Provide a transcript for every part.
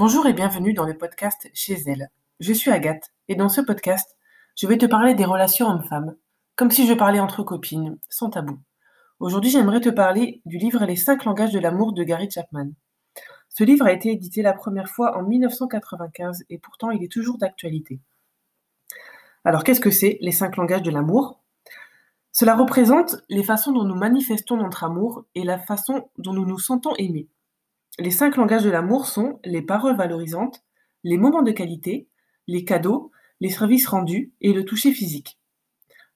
Bonjour et bienvenue dans le podcast Chez elle. Je suis Agathe et dans ce podcast, je vais te parler des relations hommes-femmes, comme si je parlais entre copines, sans tabou. Aujourd'hui, j'aimerais te parler du livre Les cinq langages de l'amour de Gary Chapman. Ce livre a été édité la première fois en 1995 et pourtant il est toujours d'actualité. Alors qu'est-ce que c'est les cinq langages de l'amour? Cela représente les façons dont nous manifestons notre amour et la façon dont nous nous sentons aimés. Les cinq langages de l'amour sont les paroles valorisantes, les moments de qualité, les cadeaux, les services rendus et le toucher physique.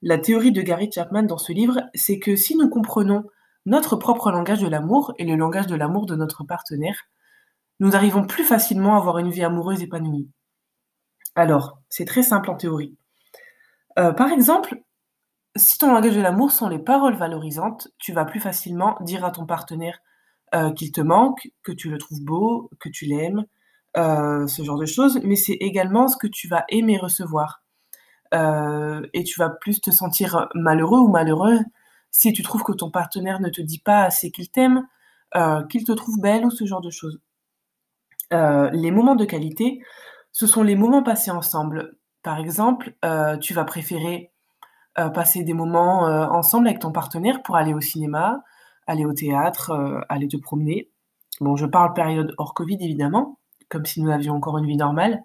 La théorie de Gary Chapman dans ce livre, c'est que si nous comprenons notre propre langage de l'amour et le langage de l'amour de notre partenaire, nous arrivons plus facilement à avoir une vie amoureuse épanouie. Alors, c'est très simple en théorie. Euh, par exemple, si ton langage de l'amour sont les paroles valorisantes, tu vas plus facilement dire à ton partenaire qu'il te manque, que tu le trouves beau, que tu l'aimes, euh, ce genre de choses, mais c'est également ce que tu vas aimer recevoir. Euh, et tu vas plus te sentir malheureux ou malheureux si tu trouves que ton partenaire ne te dit pas assez qu'il t'aime, qu'il te trouve belle ou ce genre de choses. les moments de qualité, ce sont les moments passés ensemble. Par exemple, tu vas préférer passer des moments ensemble avec ton partenaire pour aller au cinéma, aller au théâtre, euh, aller te promener. Bon, je parle période hors Covid évidemment, comme si nous avions encore une vie normale.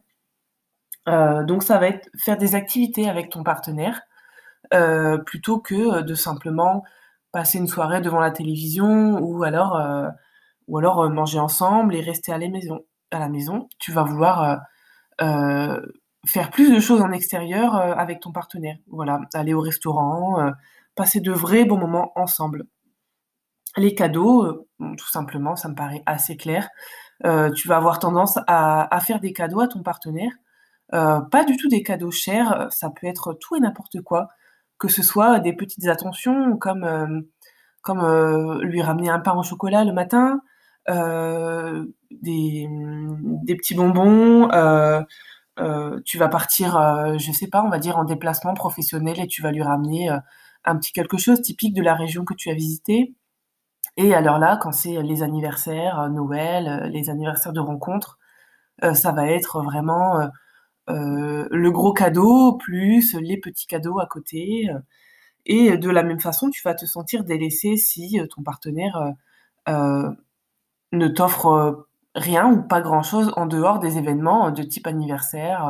Euh, donc ça va être faire des activités avec ton partenaire euh, plutôt que de simplement passer une soirée devant la télévision ou alors ou alors manger ensemble et rester à la maison. À la maison, tu vas vouloir faire plus de choses en extérieur avec ton partenaire. Voilà, aller au restaurant, passer de vrais bons moments ensemble. Les cadeaux, euh, tout simplement, ça me paraît assez clair. Euh, tu vas avoir tendance à, faire des cadeaux à ton partenaire. Euh, pas du tout des cadeaux chers, ça peut être tout et n'importe quoi. Que ce soit des petites attentions comme, lui ramener un pain au chocolat le matin, des, petits bonbons, tu vas partir, je sais pas, on va dire en déplacement professionnel et tu vas lui ramener un petit quelque chose typique de la région que tu as visitée. Et alors là, quand c'est les anniversaires, euh, Noël, euh, les anniversaires de rencontres, euh, ça va être vraiment le gros cadeau plus les petits cadeaux à côté. et de la même façon, tu vas te sentir délaissé si ton partenaire ne t'offre rien ou pas grand-chose en dehors des événements de type anniversaire.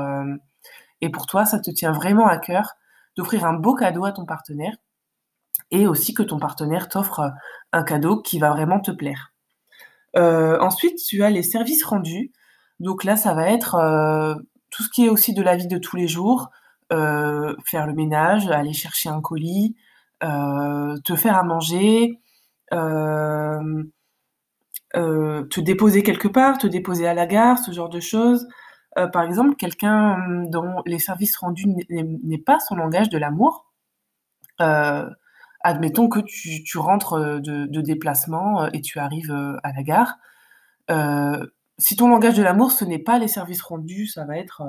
et pour toi, ça te tient vraiment à cœur d'offrir un beau cadeau à ton partenaire et aussi que ton partenaire t'offre euh, un cadeau qui va vraiment te plaire. Euh, ensuite, tu as les services rendus. Donc là, ça va être euh, tout ce qui est aussi de la vie de tous les jours, faire le ménage, aller chercher un colis, te faire à manger, te déposer quelque part, te déposer à la gare, ce genre de choses. par exemple, quelqu'un dont les services rendus n'est pas son langage de l'amour, admettons que tu, rentres euh, de, déplacement euh, et tu arrives euh, à la gare. si ton langage de l'amour, ce n'est pas les services rendus, ça va être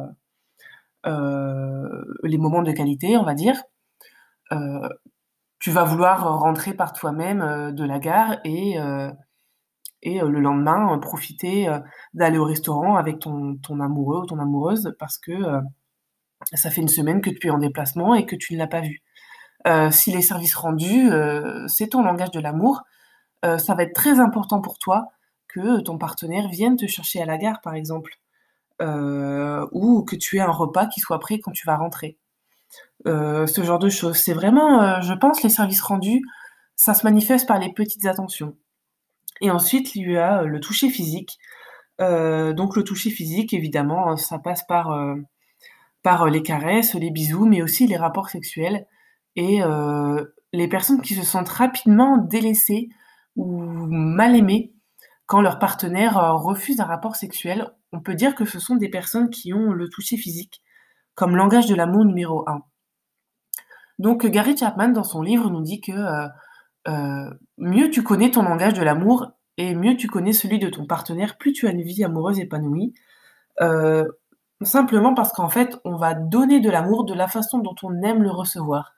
les moments de qualité, on va dire. tu vas vouloir rentrer par toi-même de la gare et, le lendemain profiter d'aller au restaurant avec ton, ton, amoureux ou ton amoureuse parce que ça fait une semaine que tu es en déplacement et que tu ne l'as pas vu. Euh, si les services rendus, euh, c'est ton langage de l'amour, euh, ça va être très important pour toi que ton partenaire vienne te chercher à la gare, par exemple, ou que tu aies un repas qui soit prêt quand tu vas rentrer. ce genre de choses. C'est vraiment, je pense, les services rendus, ça se manifeste par les petites attentions. Et ensuite, il y a le toucher physique. donc le toucher physique, évidemment, ça passe par, par les caresses, les bisous, mais aussi les rapports sexuels. Et euh, les personnes qui se sentent rapidement délaissées ou mal aimées quand leur partenaire euh, refuse un rapport sexuel, on peut dire que ce sont des personnes qui ont le toucher physique comme langage de l'amour numéro un. Donc Gary Chapman, dans son livre, nous dit que euh, mieux tu connais ton langage de l'amour et mieux tu connais celui de ton partenaire, plus tu as une vie amoureuse épanouie. simplement parce qu'en fait, on va donner de l'amour de la façon dont on aime le recevoir.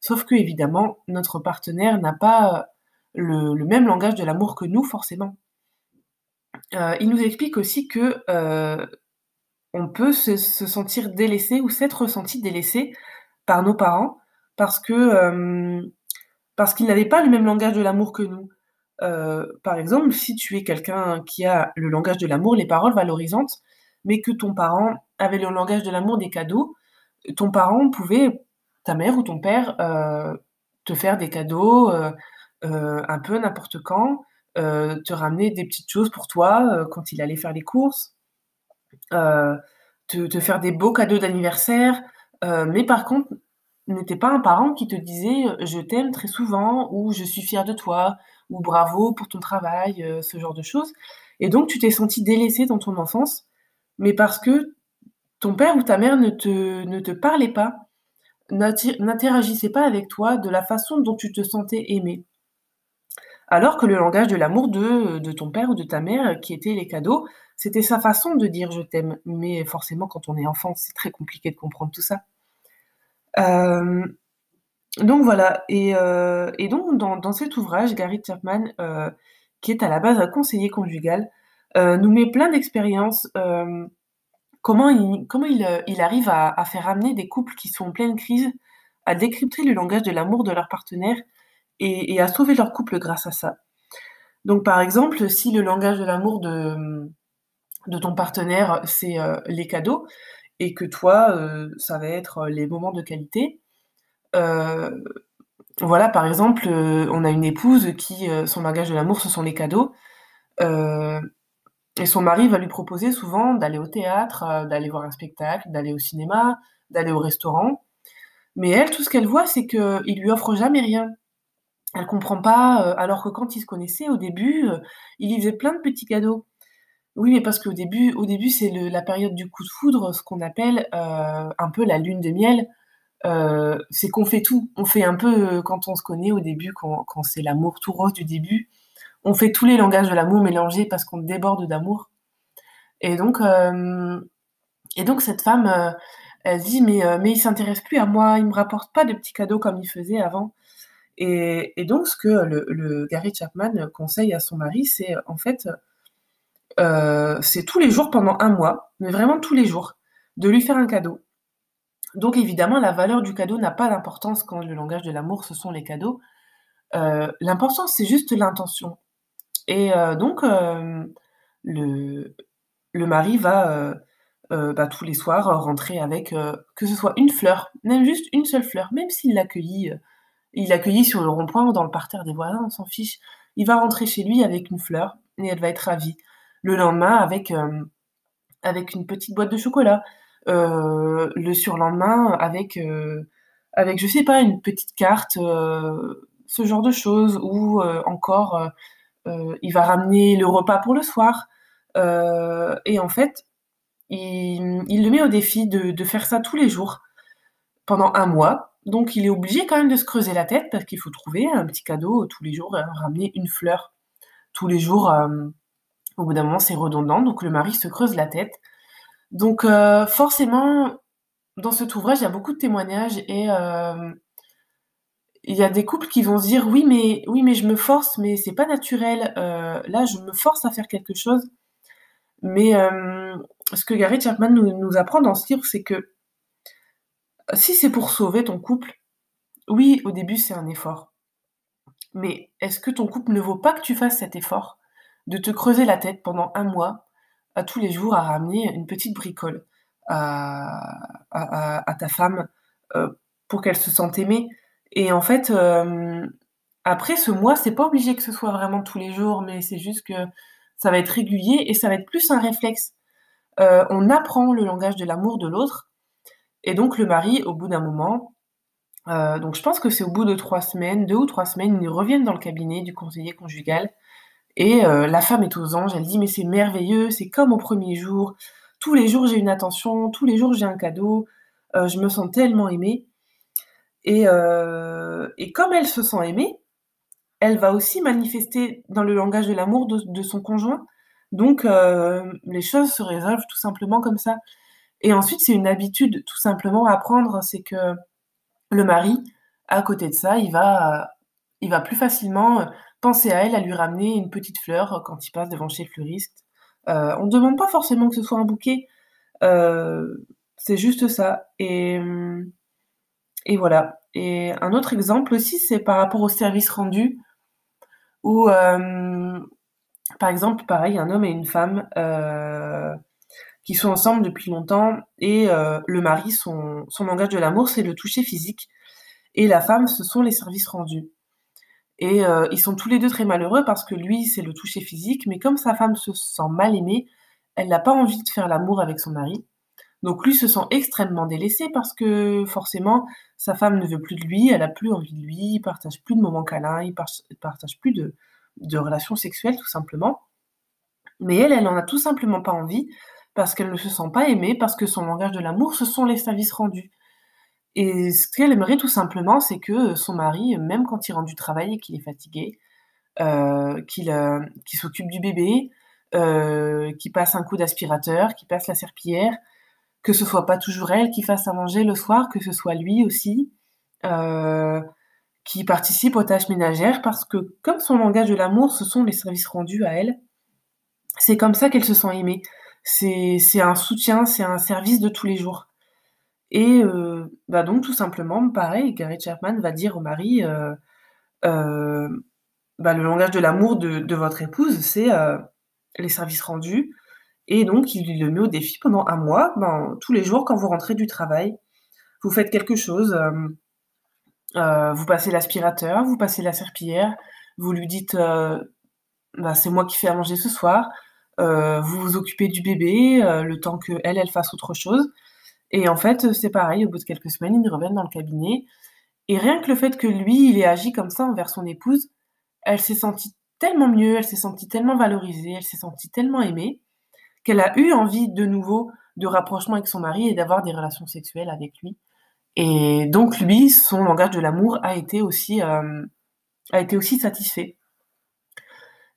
Sauf que, évidemment, notre partenaire n'a pas le, même langage de l'amour que nous, forcément. il nous explique aussi que on peut se, sentir délaissé ou s'être ressenti délaissé par nos parents parce que parce qu'ils n'avaient pas le même langage de l'amour que nous. par exemple, si tu es quelqu'un qui a le langage de l'amour, les paroles valorisantes, mais que ton parent avait le langage de l'amour des cadeaux, ton parent pouvait, ta mère ou ton père, te faire des cadeaux un peu n'importe quand, te ramener des petites choses pour toi quand il allait faire les courses, te, faire des beaux cadeaux d'anniversaire, mais par contre, n'était pas un parent qui te disait je t'aime très souvent ou je suis fier de toi ou bravo pour ton travail, ce genre de choses. Et donc tu t'es senti délaissé dans ton enfance, mais parce que ton père ou ta mère ne te, ne te parlait pas, n'interagissait pas avec toi de la façon dont tu te sentais aimé. Alors que le langage de l'amour de, de ton père ou de ta mère, qui était les cadeaux, c'était sa façon de dire je t'aime. Mais forcément, quand on est enfant, c'est très compliqué de comprendre tout ça. Euh, donc voilà, et, euh, donc dans, cet ouvrage, Gary Chapman, euh, qui est à la base un conseiller conjugal, nous met plein d'expériences comment il, il arrive à, faire amener des couples qui sont en pleine crise à décrypter le langage de l'amour de leur partenaire et, à sauver leur couple grâce à ça? Donc par exemple, si le langage de l'amour de, ton partenaire, c'est euh, les cadeaux, et que toi, euh, ça va être les moments de qualité, euh, voilà, par exemple, on a une épouse qui, son langage de l'amour, ce sont les cadeaux. Et son mari va lui proposer souvent d'aller au théâtre, euh, d'aller voir un spectacle, d'aller au cinéma, d'aller au restaurant. Mais elle, tout ce qu'elle voit, c'est qu'il lui offre jamais rien. Elle comprend pas, euh, alors que quand ils se connaissaient au début, euh, il lui faisait plein de petits cadeaux. Oui, mais parce qu'au début, au début, c'est la période du coup de foudre, ce qu'on appelle un peu la lune de miel. c'est qu'on fait tout. On fait un peu quand on se connaît au début, quand, quand c'est l'amour tout rose du début on fait tous les langages de l'amour mélangés parce qu'on déborde d'amour. Et donc, euh, cette femme, euh, elle dit mais euh, mais il s'intéresse plus à moi, il me rapporte pas de petits cadeaux comme il faisait avant. Et, donc ce que le, Gary Chapman conseille à son mari, c'est en fait c'est tous les jours pendant un mois, mais vraiment tous les jours, de lui faire un cadeau. Donc évidemment, la valeur du cadeau n'a pas d'importance quand le langage de l'amour, ce sont les cadeaux. L'important, c'est juste l'intention. Et euh, donc, euh, le, le mari va euh, bah, tous les soirs rentrer avec que ce soit une fleur, même juste une seule fleur, même s'il l'accueillit, il l'accueillit sur le rond-point ou dans le parterre des voisins, on s'en fiche. Il va rentrer chez lui avec une fleur et elle va être ravie. Le lendemain, avec, avec une petite boîte de chocolat. le surlendemain, avec, avec, je sais pas, une petite carte, ce genre de choses, ou encore il va ramener le repas pour le soir. Euh, et en fait, il, le met au défi de, faire ça tous les jours pendant un mois. Donc il est obligé quand même de se creuser la tête parce qu'il faut trouver un petit cadeau tous les jours, ramener une fleur tous les jours. Euh, au bout d'un moment, c'est redondant, donc le mari se creuse la tête. Donc forcément, dans cet ouvrage, il y a beaucoup de témoignages et il y a des couples qui vont se dire oui mais oui mais je me force mais c'est pas naturel euh, là je me force à faire quelque chose. Mais euh, ce que Gary Chapman nous, apprend dans ce livre c'est que si c'est pour sauver ton couple oui au début c'est un effort. Mais est-ce que ton couple ne vaut pas que tu fasses cet effort de te creuser la tête pendant un mois à tous les jours à ramener une petite bricole à, ta femme euh, pour qu'elle se sente aimée? Et en fait, euh, après ce mois, c'est pas obligé que ce soit vraiment tous les jours, mais c'est juste que ça va être régulier et ça va être plus un réflexe. Euh, on apprend le langage de l'amour de l'autre. Et donc le mari, au bout d'un moment, euh, donc je pense que c'est au bout de trois semaines, deux ou trois semaines, ils reviennent dans le cabinet du conseiller conjugal. Et la femme est aux anges, elle dit mais c'est merveilleux, c'est comme au premier jour. Tous les jours j'ai une attention, tous les jours j'ai un cadeau, je me sens tellement aimée. Euh, et, comme elle se sent aimée, elle va aussi manifester dans le langage de l'amour de, son conjoint. Donc euh, les choses se résolvent tout simplement comme ça. Et ensuite, c'est une habitude tout simplement à prendre, c'est que le mari, à côté de ça, il va, il va plus facilement penser à elle, à lui ramener une petite fleur quand il passe devant chez le fleuriste, Euh, on ne demande pas forcément que ce soit un bouquet. Euh, c'est juste ça. Et, et voilà. Et un autre exemple aussi, c'est par rapport au service rendu, où, euh, par exemple, pareil, un homme et une femme qui sont ensemble depuis longtemps, et le mari, son, son langage de l'amour, c'est le toucher physique, et la femme, ce sont les services rendus. Et euh, ils sont tous les deux très malheureux parce que lui, c'est le toucher physique, mais comme sa femme se sent mal aimée, elle n'a pas envie de faire l'amour avec son mari. Donc lui se sent extrêmement délaissé parce que forcément, sa femme ne veut plus de lui, elle a plus envie de lui, il partage plus de moments câlins, il partage plus de, relations sexuelles tout simplement. Mais elle, elle en a tout simplement pas envie parce qu'elle ne se sent pas aimée, parce que son langage de l'amour, ce sont les services rendus. Et ce qu'elle aimerait tout simplement, c'est que son mari, même quand il rentre du travail et qu'il est fatigué, euh, qu'il euh, s'occupe du bébé, euh, qu'il passe un coup d'aspirateur, qu'il passe la serpillière, que ce soit pas toujours elle qui fasse à manger le soir, que ce soit lui aussi, euh, qui participe aux tâches ménagères, parce que comme son langage de l'amour, ce sont les services rendus à elle, c'est comme ça qu'elle se sent aimée. C'est un soutien, c'est un service de tous les jours. Et euh, bah donc tout simplement, pareil, Gary Chapman va dire au mari, euh, bah, le langage de l'amour de, votre épouse, c'est les services rendus. Et donc il le met au défi pendant un mois, ben, tous les jours quand vous rentrez du travail, vous faites quelque chose, euh, vous passez l'aspirateur, vous passez la serpillière, vous lui dites, bah, c'est moi qui fais à manger ce soir, vous vous occupez du bébé, le temps que elle, elle fasse autre chose. Et en fait, c'est pareil, au bout de quelques semaines, ils reviennent dans le cabinet. Et rien que le fait que lui, il ait agi comme ça envers son épouse, elle s'est sentie tellement mieux, elle s'est sentie tellement valorisée, elle s'est sentie tellement aimée, qu'elle a eu envie de nouveau de rapprochement avec son mari et d'avoir des relations sexuelles avec lui. Et donc lui, son langage de l'amour a été aussi euh, satisfait.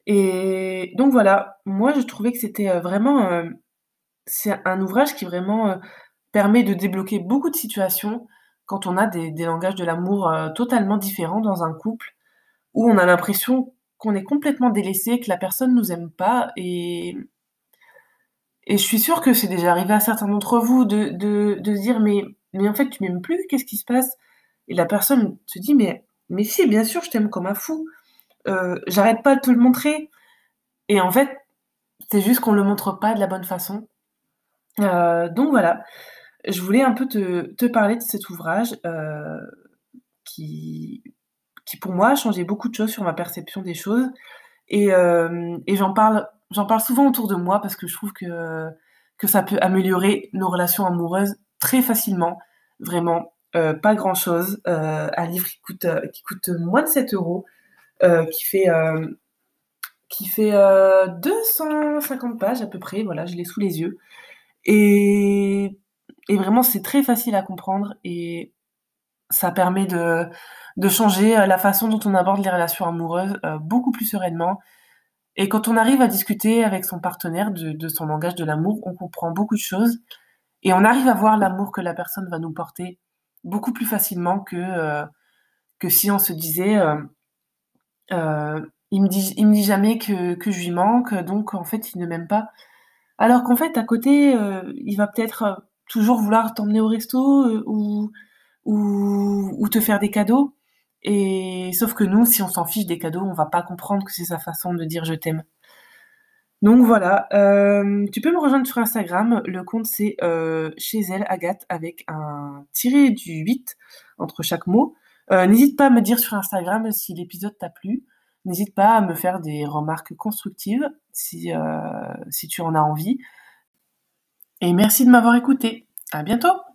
Et donc voilà, moi je trouvais que c'était euh, vraiment euh, c'est un ouvrage qui vraiment permet de débloquer beaucoup de situations quand on a des, des langages de l'amour totalement différents dans un couple, où on a l'impression qu'on est complètement délaissé, que la personne nous aime pas, et, et je suis sûre que c'est déjà arrivé à certains d'entre vous de, de, de se dire mais, mais en fait tu m'aimes plus, qu'est-ce qui se passe? Et la personne se dit mais, mais si, bien sûr, je t'aime comme un fou, euh, j'arrête pas de te le montrer. Et en fait, c'est juste qu'on le montre pas de la bonne façon. Euh, donc voilà, je voulais un peu te, te parler de cet ouvrage euh, qui, qui, pour moi, a changé beaucoup de choses sur ma perception des choses. Et, et j'en parle, j'en parle souvent autour de moi parce que je trouve que, que ça peut améliorer nos relations amoureuses très facilement. Vraiment, euh, pas grand chose. Euh, un livre qui coûte, qui coûte moins de 7 euros, euh, qui fait, euh, qui fait 250 pages à peu près. Voilà, je l'ai sous les yeux. Et et vraiment, c'est très facile à comprendre et ça permet de, de changer euh, la façon dont on aborde les relations amoureuses euh, beaucoup plus sereinement. Et quand on arrive à discuter avec son partenaire de, son langage de l'amour, on comprend beaucoup de choses et on arrive à voir l'amour que la personne va nous porter beaucoup plus facilement que, euh, que si on se disait euh, euh, il, me dit, me dit jamais que, que je lui manque, donc en fait il ne m'aime pas. Alors qu'en fait à côté, il va peut-être toujours vouloir t'emmener au resto ou, ou, te faire des cadeaux. Et sauf que nous, si on s'en fiche des cadeaux, on va pas comprendre que c'est sa façon de dire je t'aime. Donc voilà, euh, tu peux me rejoindre sur Instagram. Le compte c'est euh, chez elle Agathe avec un tiré du 8 entre chaque mot. Euh, N'hésite pas à me dire sur Instagram si l'épisode t'a plu. N'hésite pas à me faire des remarques constructives si, si tu en as envie. Et merci de m'avoir écouté. À bientôt!